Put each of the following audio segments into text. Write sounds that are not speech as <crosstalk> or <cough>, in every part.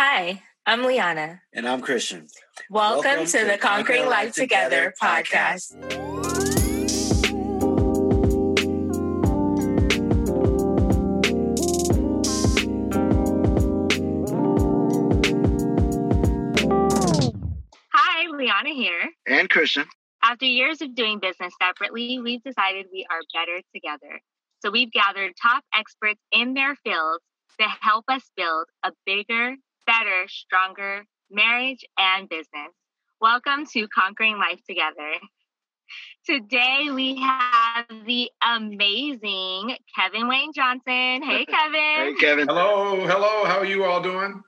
Hi, I'm Liana. And I'm Christian. Welcome, Welcome to, to, the Conquering Life Together, Together podcast. Hi, Liana here. And Christian. After years of doing business separately, we've decided we are better together. So we've gathered top experts in their fields to help us build a bigger, better, stronger marriage and business. Welcome to Conquering Life Together. <laughs> Today we have the amazing Kevin Wayne Johnson. Hey, <laughs> Kevin. hey, Kevin. Hello, hello. How are you all doing?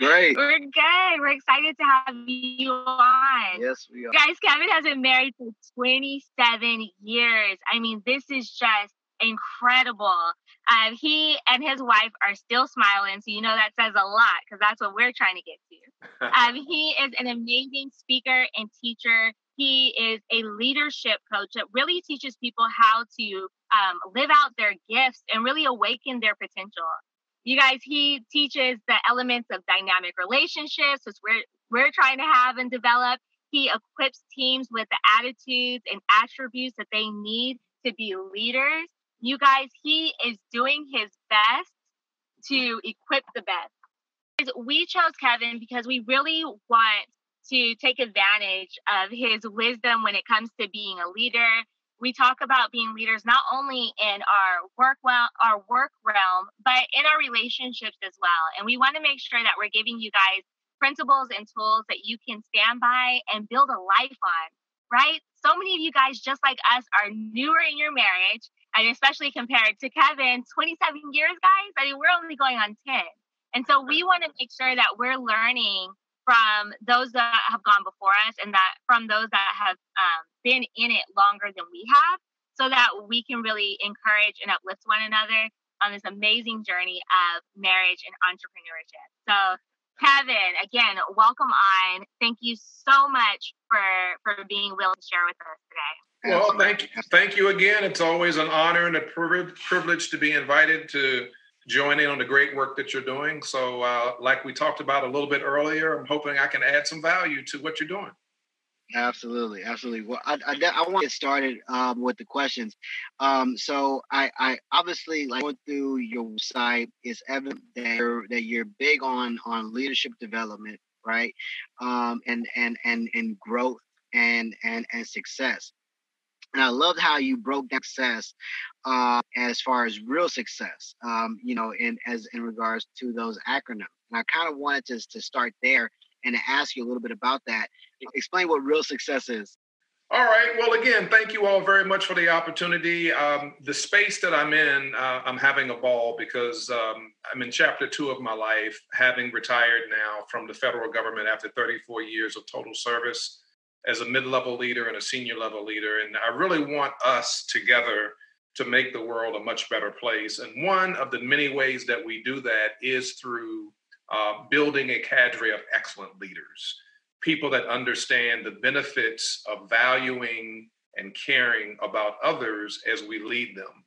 Great. We're good. We're excited to have you on. Yes, we are. Guys, Kevin has been married for 27 years. I mean, this is just incredible. Um, he and his wife are still smiling, so you know that says a lot because that's what we're trying to get to. <laughs> um, he is an amazing speaker and teacher. He is a leadership coach that really teaches people how to um, live out their gifts and really awaken their potential. You guys, he teaches the elements of dynamic relationships, which we're we're trying to have and develop. He equips teams with the attitudes and attributes that they need to be leaders you guys, he is doing his best to equip the best. We chose Kevin because we really want to take advantage of his wisdom when it comes to being a leader. We talk about being leaders not only in our work well, our work realm, but in our relationships as well. And we want to make sure that we're giving you guys principles and tools that you can stand by and build a life on, right? So many of you guys, just like us, are newer in your marriage and especially compared to Kevin, 27 years, guys. I mean, we're only going on 10. And so we want to make sure that we're learning from those that have gone before us and that from those that have um, been in it longer than we have so that we can really encourage and uplift one another on this amazing journey of marriage and entrepreneurship. So Kevin, again, welcome on. Thank you so much for for being willing to share with us today. Well, thank you. Thank you again. It's always an honor and a privilege to be invited to join in on the great work that you're doing. So, uh, like we talked about a little bit earlier, I'm hoping I can add some value to what you're doing. Absolutely, absolutely. Well, I, I, I want to get started um, with the questions. Um, so, I, I obviously like going through your site. It's evident that you're, that you're big on on leadership development, right? Um, and and and and growth and and and success. And I loved how you broke down success uh, as far as real success, um, you know, in as in regards to those acronyms. And I kind of wanted to, to start there and to ask you a little bit about that. Explain what real success is. All right. Well, again, thank you all very much for the opportunity. Um, the space that I'm in, uh, I'm having a ball because um, I'm in chapter two of my life, having retired now from the federal government after 34 years of total service as a mid-level leader and a senior level leader and i really want us together to make the world a much better place. And one of the many ways that we do that is through uh, building a cadre of excellent leaders people that understand the benefits of valuing and caring about others as we lead them.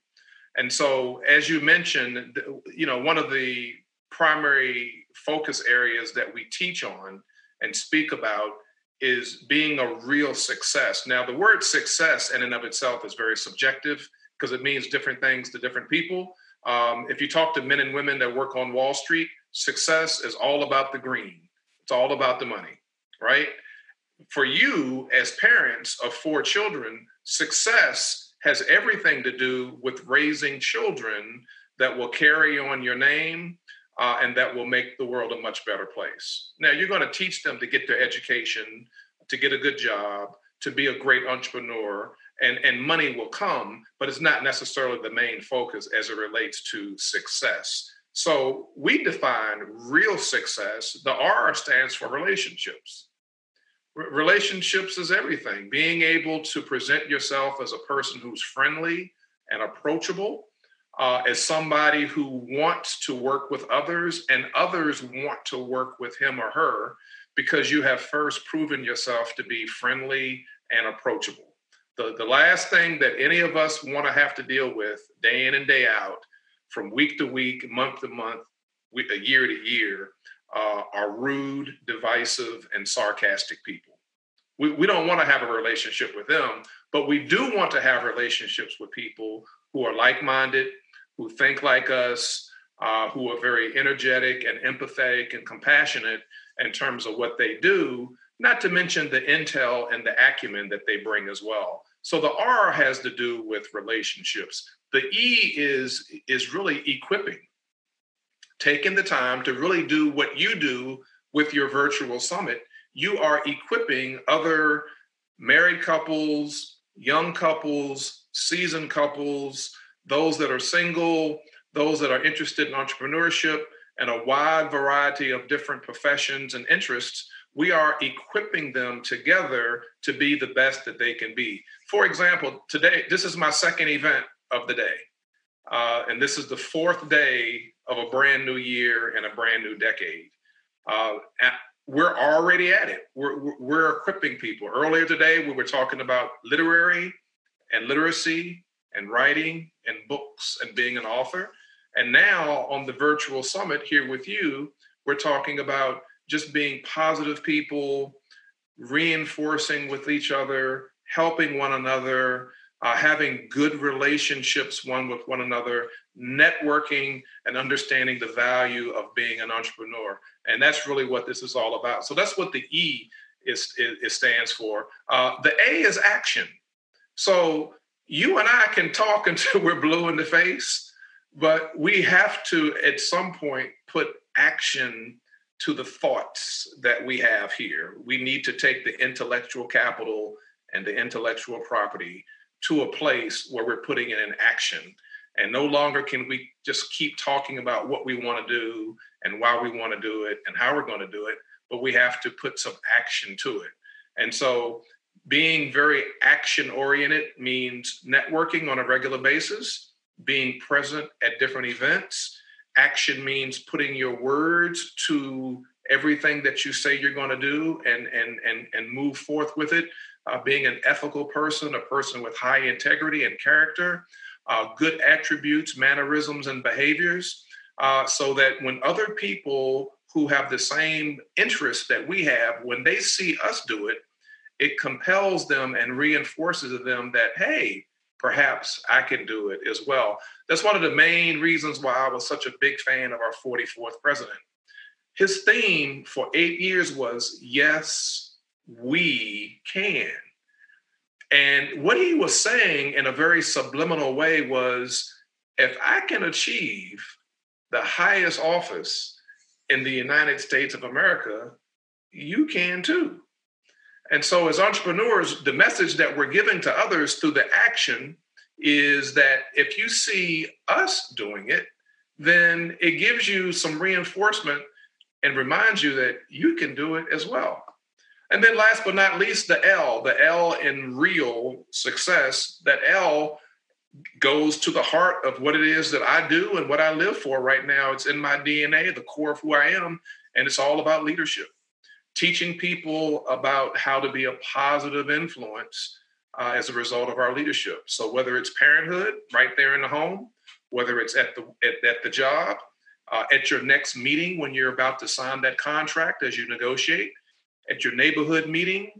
And so as you mentioned you know one of the primary focus areas that we teach on and speak about is being a real success. Now, the word success in and of itself is very subjective because it means different things to different people. Um, if you talk to men and women that work on Wall Street, success is all about the green, it's all about the money, right? For you, as parents of four children, success has everything to do with raising children that will carry on your name, uh, and that will make the world a much better place. Now, you're going to teach them to get their education, to get a good job, to be a great entrepreneur, and, and money will come, but it's not necessarily the main focus as it relates to success. So we define real success. The R stands for relationships. relationships is everything. Being able to present yourself as a person who's friendly and approachable, uh, as somebody who wants to work with others and others want to work with him or her because you have first proven yourself to be friendly and approachable. The, the last thing that any of us want to have to deal with day in and day out, from week to week, month to month, year to year, uh, are rude, divisive, and sarcastic people. We, we don't want to have a relationship with them, but we do want to have relationships with people who are like minded, who think like us, uh, who are very energetic and empathetic and compassionate in terms of what they do, not to mention the intel and the acumen that they bring as well. So the R has to do with relationships. The E is is really equipping. Taking the time to really do what you do with your virtual summit, you are equipping other married couples, young couples, seasoned couples, those that are single, those that are interested in entrepreneurship, and a wide variety of different professions and interests, we are equipping them together to be the best that they can be. For example, today, this is my second event of the day. Uh, and this is the fourth day of a brand new year and a brand new decade. Uh, we're already at it. We're, we're equipping people. Earlier today, we were talking about literary and literacy and writing and books and being an author. And now on the virtual summit here with you, we're talking about just being positive people, reinforcing with each other, helping one another, uh, having good relationships one with one another, networking, and understanding the value of being an entrepreneur. And that's really what this is all about. So that's what the E is, is, is stands for. Uh, the A is action. So you and I can talk <laughs> until we're blue in the face, but we have to, at some point, put action to the thoughts that we have here. We need to take the intellectual capital and the intellectual property to a place where we're putting it in action. And no longer can we just keep talking about what we want to do and why we want to do it and how we're going to do it, but we have to put some action to it. And so being very action oriented means networking on a regular basis, being present at different events. Action means putting your words to everything that you say you're going to do and and and and move forth with it. Uh, being an ethical person, a person with high integrity and character, uh, good attributes, mannerisms, and behaviors, uh, so that when other people who have the same interests that we have, when they see us do it, it compels them and reinforces them that, hey, perhaps I can do it as well. That's one of the main reasons why I was such a big fan of our 44th president. His theme for eight years was, yes, we can. And what he was saying in a very subliminal way was, if I can achieve the highest office in the United States of America, you can too. And so, as entrepreneurs, the message that we're giving to others through the action is that if you see us doing it, then it gives you some reinforcement and reminds you that you can do it as well. And then, last but not least, the L, the L in real success, that L goes to the heart of what it is that I do and what I live for right now. It's in my DNA, the core of who I am, and it's all about leadership teaching people about how to be a positive influence uh, as a result of our leadership. So whether it's parenthood right there in the home, whether it's at the at, at the job, uh, at your next meeting when you're about to sign that contract as you negotiate, at your neighborhood meeting,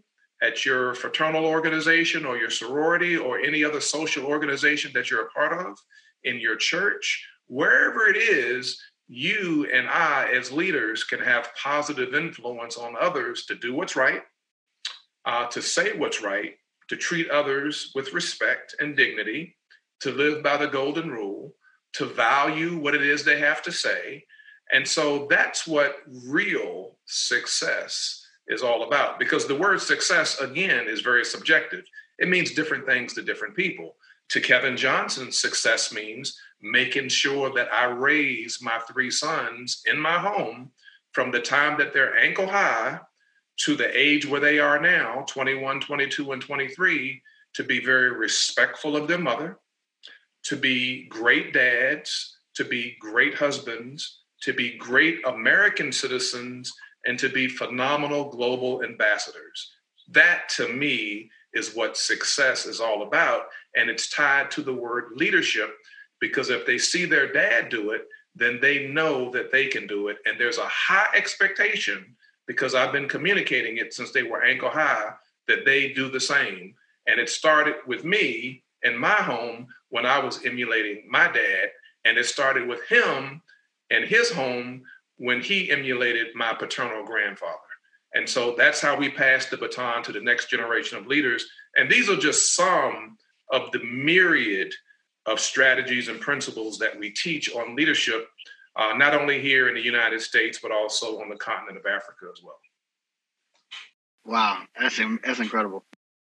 at your fraternal organization or your sorority or any other social organization that you're a part of, in your church, wherever it is, you and I, as leaders, can have positive influence on others to do what's right, uh, to say what's right, to treat others with respect and dignity, to live by the golden rule, to value what it is they have to say. And so that's what real success is all about. Because the word success, again, is very subjective. It means different things to different people. To Kevin Johnson, success means making sure that I raise my three sons in my home from the time that they're ankle high to the age where they are now 21, 22, and 23 to be very respectful of their mother, to be great dads, to be great husbands, to be great American citizens, and to be phenomenal global ambassadors. That to me is what success is all about. And it's tied to the word leadership because if they see their dad do it, then they know that they can do it. And there's a high expectation because I've been communicating it since they were ankle high that they do the same. And it started with me in my home when I was emulating my dad. And it started with him and his home when he emulated my paternal grandfather. And so that's how we pass the baton to the next generation of leaders. And these are just some of the myriad of strategies and principles that we teach on leadership, uh, not only here in the United States, but also on the continent of Africa as well. Wow, that's that's incredible.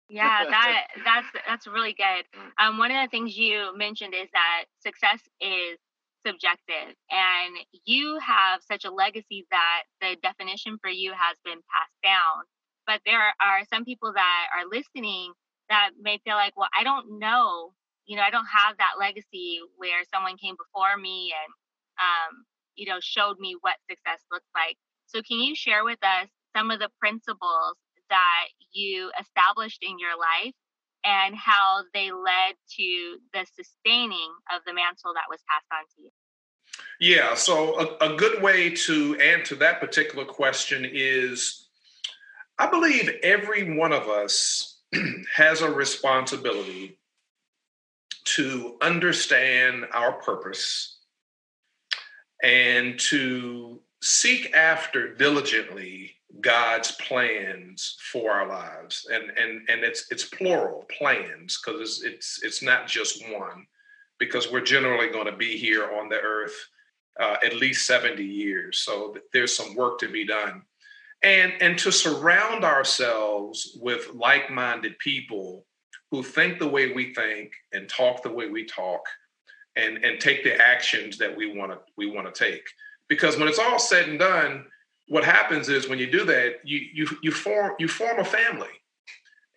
Yeah, <laughs> that that's that's really good. Um, one of the things you mentioned is that success is subjective, and you have such a legacy that the definition for you has been passed down. But there are some people that are listening that may feel like, well, I don't know you know, I don't have that legacy where someone came before me and, um, you know, showed me what success looks like. So, can you share with us some of the principles that you established in your life and how they led to the sustaining of the mantle that was passed on to you? Yeah, so a, a good way to answer that particular question is I believe every one of us <clears throat> has a responsibility to understand our purpose and to seek after diligently God's plans for our lives. And and and it's it's plural plans because it's, it's it's not just one because we're generally going to be here on the earth uh, at least 70 years. So there's some work to be done. And and to surround ourselves with like-minded people who think the way we think and talk the way we talk and and take the actions that we want to we want to take. Because when it's all said and done what happens is when you do that you you you form you form a family.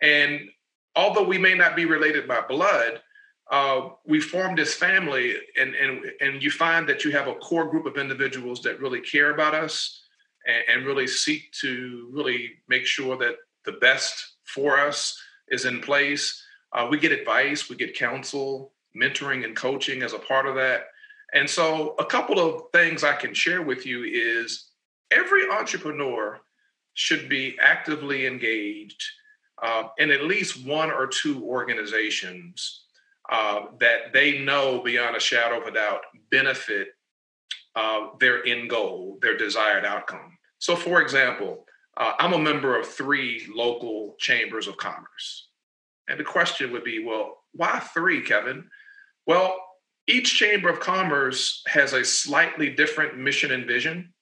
And although we may not be related by blood uh, we form this family and and and you find that you have a core group of individuals that really care about us and, and really seek to really make sure that the best for us is in place uh, we get advice, we get counsel, mentoring, and coaching as a part of that. And so, a couple of things I can share with you is every entrepreneur should be actively engaged uh, in at least one or two organizations uh, that they know beyond a shadow of a doubt benefit uh, their end goal, their desired outcome. So, for example, uh, I'm a member of three local chambers of commerce. And the question would be, well, why three, Kevin? Well, each Chamber of Commerce has a slightly different mission and vision.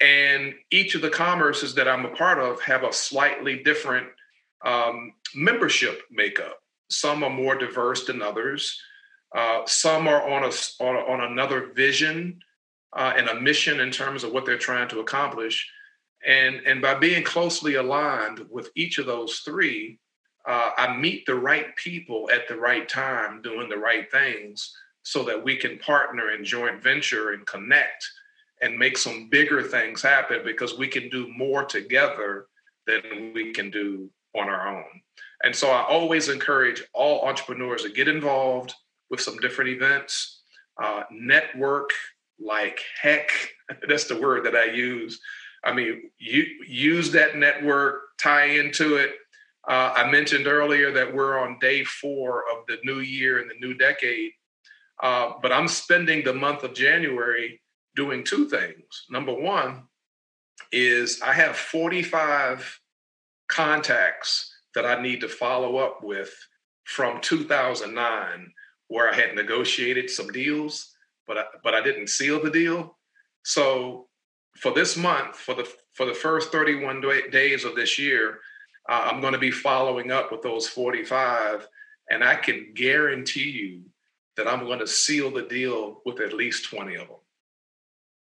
And each of the commerces that I'm a part of have a slightly different um, membership makeup. Some are more diverse than others. Uh, some are on a on, on another vision uh, and a mission in terms of what they're trying to accomplish. And and by being closely aligned with each of those three, uh, I meet the right people at the right time doing the right things so that we can partner and joint venture and connect and make some bigger things happen because we can do more together than we can do on our own. And so I always encourage all entrepreneurs to get involved with some different events, uh, network like heck. <laughs> That's the word that I use. I mean, you use that network, tie into it, uh, I mentioned earlier that we're on day four of the new year and the new decade, uh, but I'm spending the month of January doing two things. Number one is I have 45 contacts that I need to follow up with from 2009, where I had negotiated some deals, but I, but I didn't seal the deal. So for this month, for the for the first 31 days of this year, uh, I'm going to be following up with those 45, and I can guarantee you that I'm going to seal the deal with at least 20 of them.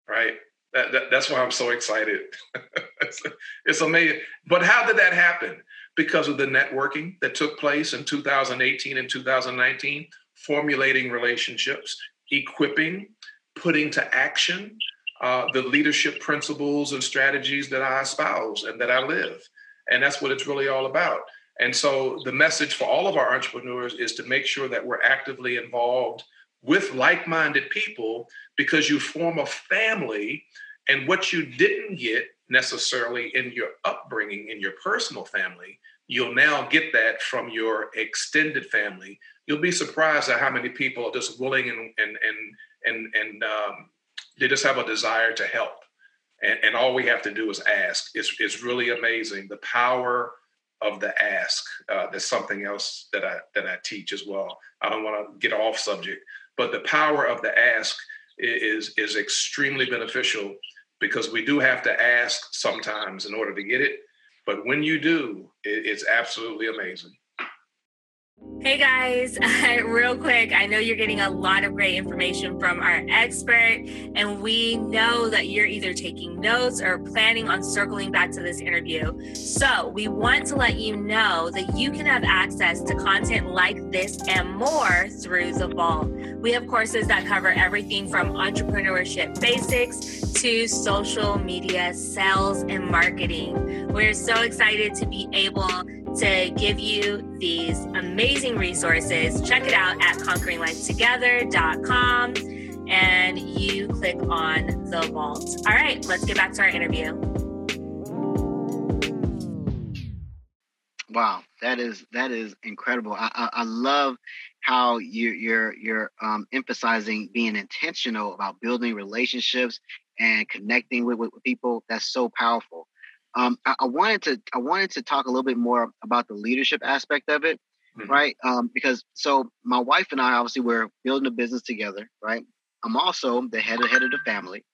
Right? That, that, that's why I'm so excited. <laughs> it's, it's amazing. But how did that happen? Because of the networking that took place in 2018 and 2019, formulating relationships, equipping, putting to action uh, the leadership principles and strategies that I espouse and that I live. And that's what it's really all about. And so the message for all of our entrepreneurs is to make sure that we're actively involved with like minded people because you form a family. And what you didn't get necessarily in your upbringing, in your personal family, you'll now get that from your extended family. You'll be surprised at how many people are just willing and and and and and um, they just have a desire to help. And, and all we have to do is ask. It's it's really amazing the power of the ask. Uh, there's something else that I that I teach as well. I don't want to get off subject, but the power of the ask is is extremely beneficial because we do have to ask sometimes in order to get it. But when you do, it, it's absolutely amazing. Hey guys, <laughs> real quick, I know you're getting a lot of great information from our expert, and we know that you're either taking notes or planning on circling back to this interview. So, we want to let you know that you can have access to content like this and more through The Vault. We have courses that cover everything from entrepreneurship basics to social media, sales, and marketing. We're so excited to be able to give you these amazing resources. Check it out at conqueringlifetogether.com and you click on the vault. All right, let's get back to our interview. Wow, that is that is incredible. I, I, I love how you, you're you're um, emphasizing being intentional about building relationships and connecting with, with people. That's so powerful. Um, I, I, wanted to I wanted to talk a little bit more about the leadership aspect of it, mm-hmm. right? Um, because so my wife and I obviously we're building a business together, right? I'm also the head of head of the family,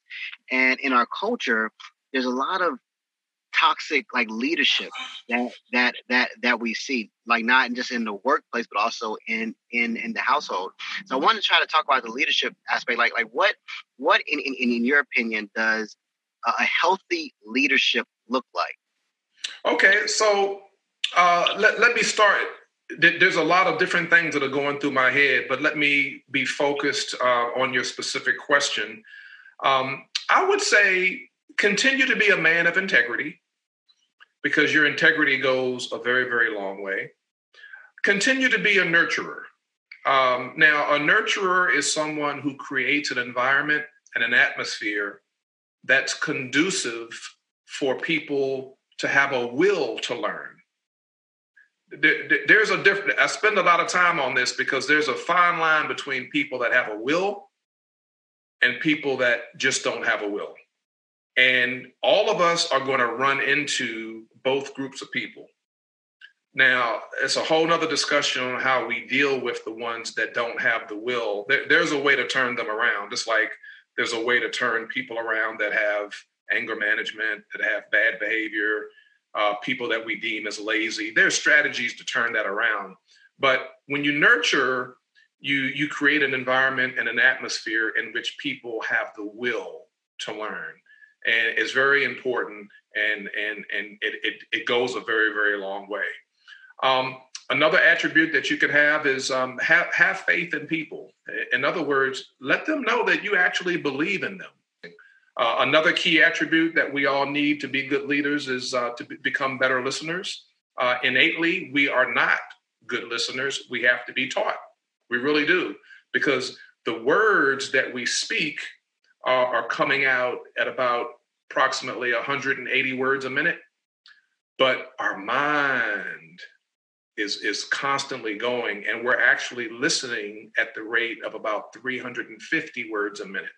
and in our culture, there's a lot of toxic like leadership that that that that we see like not just in the workplace but also in in in the household so i want to try to talk about the leadership aspect like like what what in in, in your opinion does a healthy leadership look like? Okay, so uh, let, let me start. There's a lot of different things that are going through my head, but let me be focused uh, on your specific question. Um, I would say continue to be a man of integrity because your integrity goes a very, very long way. Continue to be a nurturer. Um, now, a nurturer is someone who creates an environment and an atmosphere that's conducive for people to have a will to learn. There's a different, I spend a lot of time on this because there's a fine line between people that have a will and people that just don't have a will. And all of us are going to run into both groups of people. Now, it's a whole nother discussion on how we deal with the ones that don't have the will. there's a way to turn them around, just like there's a way to turn people around that have anger management, that have bad behavior, uh, people that we deem as lazy. There's strategies to turn that around. But when you nurture, you you create an environment and an atmosphere in which people have the will to learn, and it's very important. And and and it it, it goes a very very long way. Um, another attribute that you can have is um, have have faith in people. In other words, let them know that you actually believe in them. Uh, another key attribute that we all need to be good leaders is uh, to be, become better listeners. Uh, innately, we are not good listeners. We have to be taught. We really do, because the words that we speak are, are coming out at about approximately 180 words a minute, but our mind is is constantly going and we're actually listening at the rate of about 350 words a minute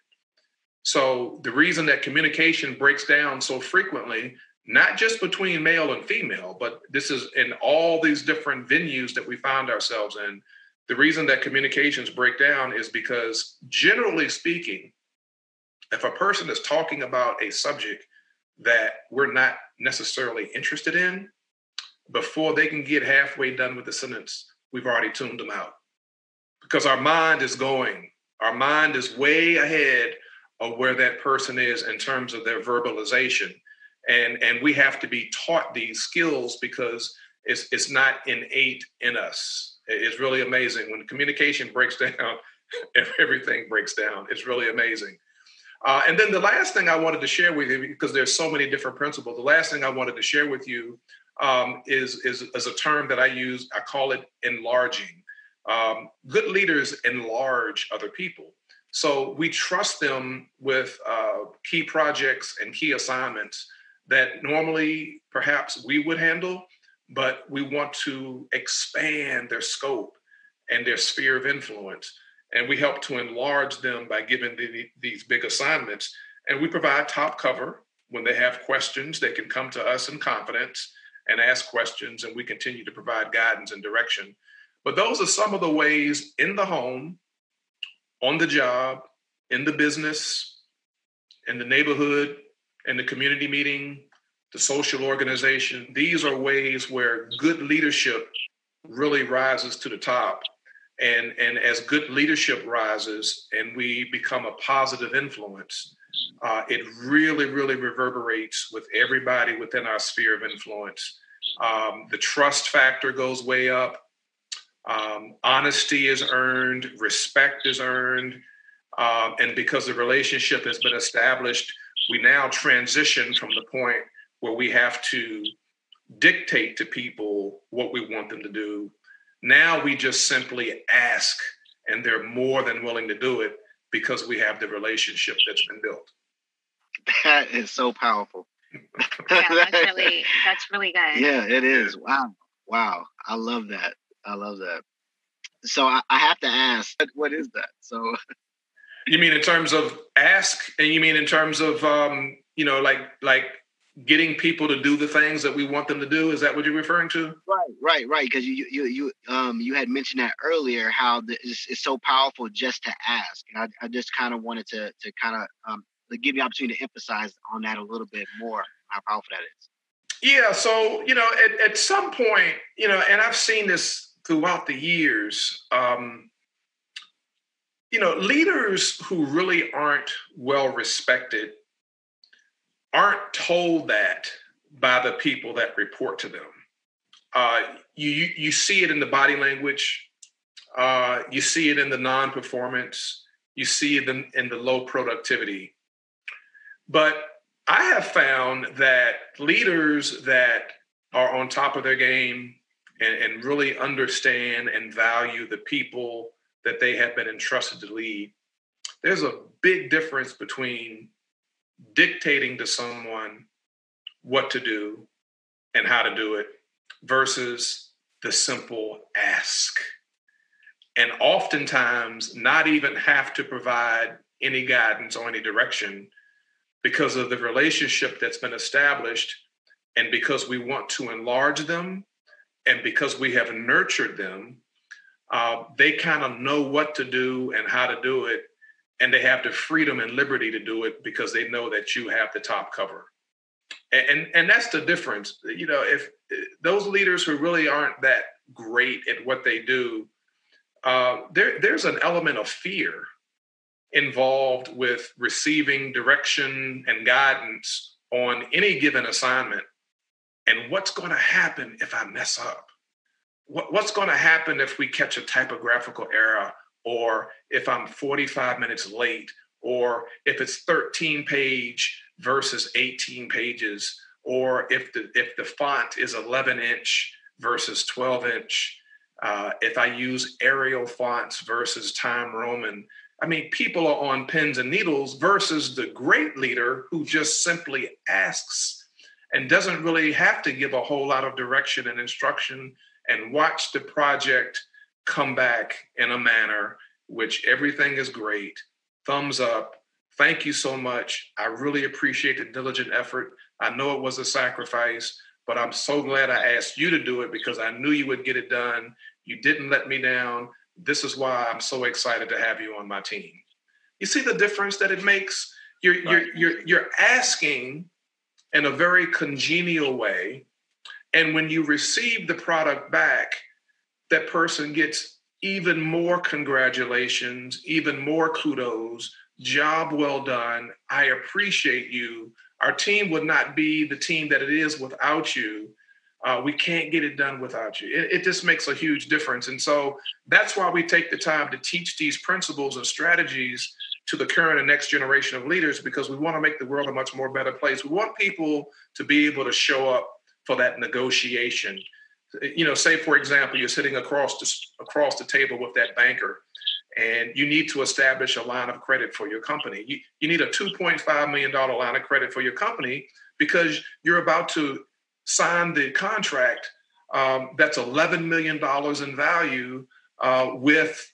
so the reason that communication breaks down so frequently not just between male and female but this is in all these different venues that we find ourselves in the reason that communications break down is because generally speaking if a person is talking about a subject that we're not necessarily interested in before they can get halfway done with the sentence, we've already tuned them out. Because our mind is going, our mind is way ahead of where that person is in terms of their verbalization. And, and we have to be taught these skills because it's, it's not innate in us. It's really amazing. When communication breaks <laughs> down, everything breaks down. It's really amazing. Uh, and then the last thing I wanted to share with you, because there's so many different principles, the last thing I wanted to share with you um, is, is, is a term that I use. I call it enlarging. Um, good leaders enlarge other people. So we trust them with uh, key projects and key assignments that normally perhaps we would handle, but we want to expand their scope and their sphere of influence. And we help to enlarge them by giving the, these big assignments. And we provide top cover. When they have questions, they can come to us in confidence and ask questions, and we continue to provide guidance and direction. But those are some of the ways in the home, on the job, in the business, in the neighborhood, in the community meeting, the social organization. These are ways where good leadership really rises to the top. And, and as good leadership rises and we become a positive influence, uh, it really, really reverberates with everybody within our sphere of influence. Um, the trust factor goes way up. Um, honesty is earned, respect is earned. Um, and because the relationship has been established, we now transition from the point where we have to dictate to people what we want them to do. Now we just simply ask, and they're more than willing to do it because we have the relationship that's been built. That is so powerful. yeah, that's <laughs> really that's really good. Yeah, it is. Wow, wow. I love that. I love that. So I, I have to ask, what is that? So you mean in terms of ask, and you mean in terms of um, you know, like like getting people to do the things that we want them to do is that what you're referring to right right right because you you you um you had mentioned that earlier how the, it's, it's so powerful just to ask and i, I just kind of wanted to to kind of um give you opportunity to emphasize on that a little bit more how powerful that is yeah so you know at, at some point you know and i've seen this throughout the years um you know leaders who really aren't well respected aren't told that by the people that report to them. Uh, you, you see it in the body language, uh, you see it in the non performance, you see it in, in the low productivity. But I have found that leaders that are on top of their game and, and really understand and value the people that they have been entrusted to lead, there's a big difference between dictating to someone what to do and how to do it versus the simple ask. And oftentimes, not even have to provide any guidance or any direction because of the relationship that's been established and because we want to enlarge them and because we have nurtured them. Uh, they kind of know what to do and how to do it and they have the freedom and liberty to do it because they know that you have the top cover and and, and that's the difference you know if those leaders who really aren't that great at what they do uh, there there's an element of fear involved with receiving direction and guidance on any given assignment and what's going to happen if i mess up what, what's going to happen if we catch a typographical error or if I'm 45 minutes late, or if it's 13 page versus 18 pages, or if the if the font is 11 inch versus 12 inch, uh, if I use Arial fonts versus Time Roman. I mean, people are on pins and needles versus the great leader who just simply asks and doesn't really have to give a whole lot of direction and instruction and watch the project come back in a manner which everything is great. Thumbs up. Thank you so much. I really appreciate the diligent effort. I know it was a sacrifice, but I'm so glad I asked you to do it because I knew you would get it done. You didn't let me down. This is why I'm so excited to have you on my team. You see the difference that it makes? You're, right. you're, you're, you're asking in a very congenial way. And when you receive the product back, that person gets even more congratulations, even more kudos. Job well done. I appreciate you. Our team would not be the team that it is without you. Uh, we can't get it done without you. It, it just makes a huge difference. And so that's why we take the time to teach these principles and strategies to the current and next generation of leaders because we want to make the world a much more better place. We want people to be able to show up for that negotiation you know, say for example, you're sitting across the, across the table with that banker and you need to establish a line of credit for your company. You, you need a $2.5 million line of credit for your company because you're about to sign the contract um, that's $11 million in value uh, with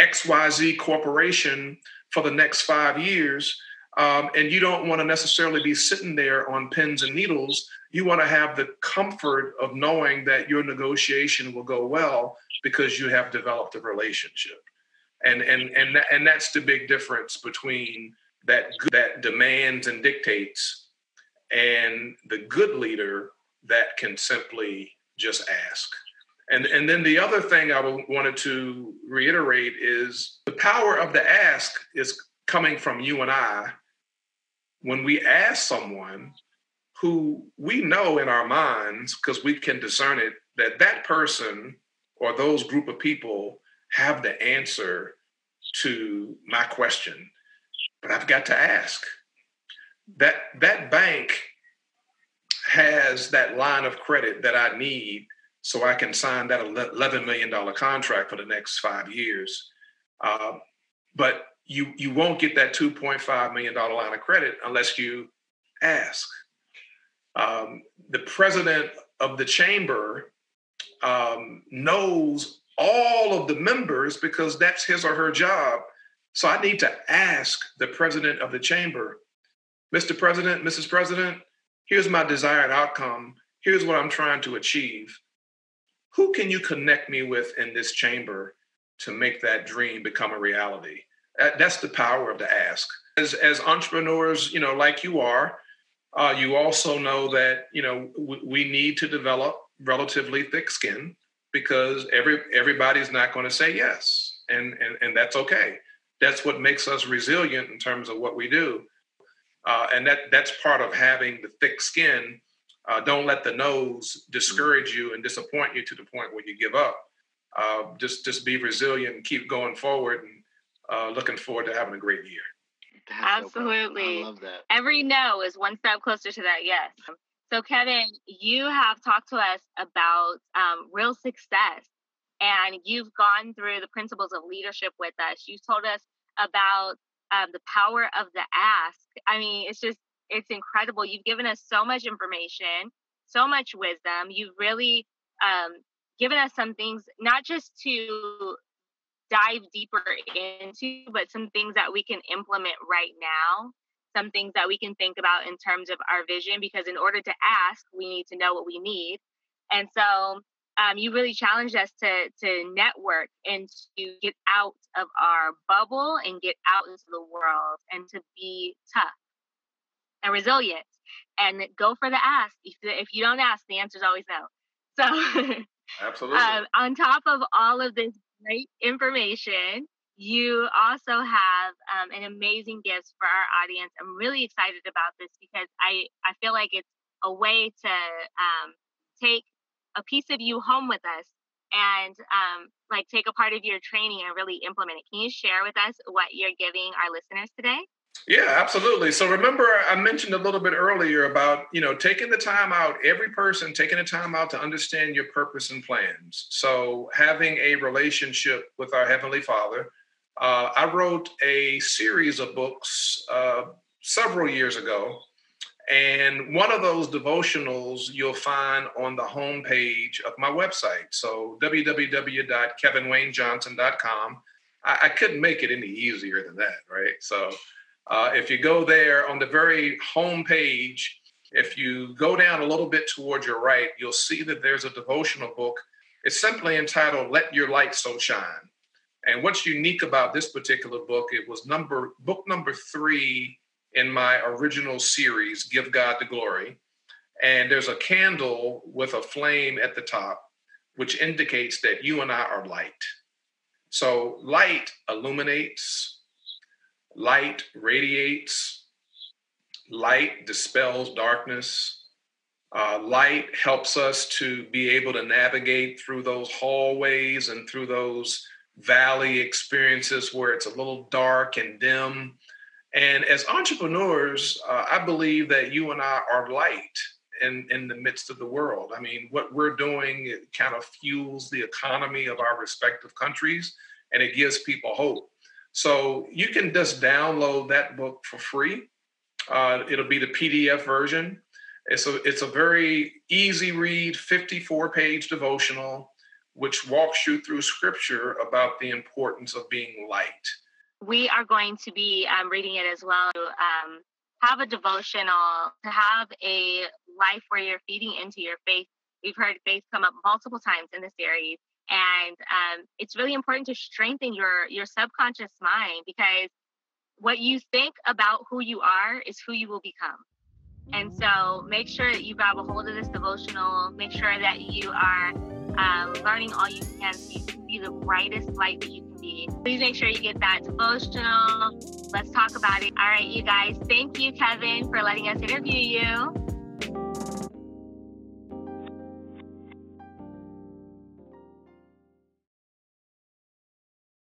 XYZ Corporation for the next five years. Um, and you don't want to necessarily be sitting there on pins and needles. You want to have the comfort of knowing that your negotiation will go well because you have developed a relationship. And and and and that's the big difference between that that demands and dictates and the good leader that can simply just ask. And, and then the other thing I wanted to reiterate is the power of the ask is coming from you and I. When we ask someone who we know in our minds, because we can discern it, that that person or those group of people have the answer to my question, but I've got to ask. That that bank has that line of credit that I need so I can sign that $11 million contract for the next five years. Uh, but you, you won't get that $2.5 million line of credit unless you ask. Um, the president of the chamber um, knows all of the members because that's his or her job. So I need to ask the president of the chamber, Mr. President, Mrs. President, here's my desired outcome. Here's what I'm trying to achieve. Who can you connect me with in this chamber to make that dream become a reality? That's the power of the ask. As, as entrepreneurs, you know, like you are, uh, you also know that you know w- we need to develop relatively thick skin because every everybody's not going to say yes, and, and and that's okay. That's what makes us resilient in terms of what we do. Uh, and that that's part of having the thick skin. Uh, don't let the no's discourage you and disappoint you to the point where you give up. Uh, just just be resilient and keep going forward. And uh, looking forward to having a great year. That's Absolutely, so I love that. Every no is one step closer to that yes. So Kevin, you have talked to us about um, real success, and you've gone through the principles of leadership with us. You've told us about um, the power of the ask. I mean, it's just, it's incredible. You've given us so much information, so much wisdom. You've really um, given us some things, not just to dive deeper into, but some things that we can implement right now, some things that we can think about in terms of our vision, because in order to ask, we need to know what we need. And so um, you really challenged us to to network and to get out of our bubble and get out into the world and to be tough and resilient and go for the ask. If, if you don't ask, the answer is always no. <laughs> So, absolutely. um, on top of all of this great information, you also have um, an amazing gift for our audience. I'm really excited about this because I I feel like it's a way to um, take a piece of you home with us and um, like take a part of your training and really implement it. Can you share with us what you're giving our listeners today? Yeah, absolutely. So remember, I mentioned a little bit earlier about you know taking the time out, every person taking the time out to understand your purpose and plans. So having a relationship with our heavenly Father. Uh, I wrote a series of books uh, several years ago and one of those devotionals you'll find on the homepage of my website. So www.kevinwaynejohnson.com. I, I couldn't make it any easier than that, right? So uh, if you go there on the very home page, if you go down a little bit towards your right, you'll see that there's a devotional book. It's simply entitled "Let Your Light So Shine." And what's unique about this particular book? It was number book number three in my original series, Give God the Glory. And there's a candle with a flame at the top, which indicates that you and I are light. So light illuminates, light radiates, light dispels darkness. Uh, light helps us to be able to navigate through those hallways and through those valley experiences where it's a little dark and dim and as entrepreneurs, uh, I believe that you and I are light. in, in the midst of the world. I mean, what we're doing it kind of fuels the economy of our respective countries and it gives people hope. So you can just download that book for free. Uh, it'll be the PDF version. It's a, it's a very easy read, 54 page devotional, which walks you through scripture about the importance of being light. We are going to be um, reading it as well. Um, have a devotional, to have a life where you're feeding into your faith. We've heard faith come up multiple times in the series. And um, it's really important to strengthen your your subconscious mind because what you think about who you are is who you will become. And so make sure that you grab a hold of this devotional. Make sure that you are um, learning all you can so you can be the brightest light that you can be. Please make sure you get that devotional. Let's talk about it. All right, you guys. Thank you, Kevin, for letting us interview you.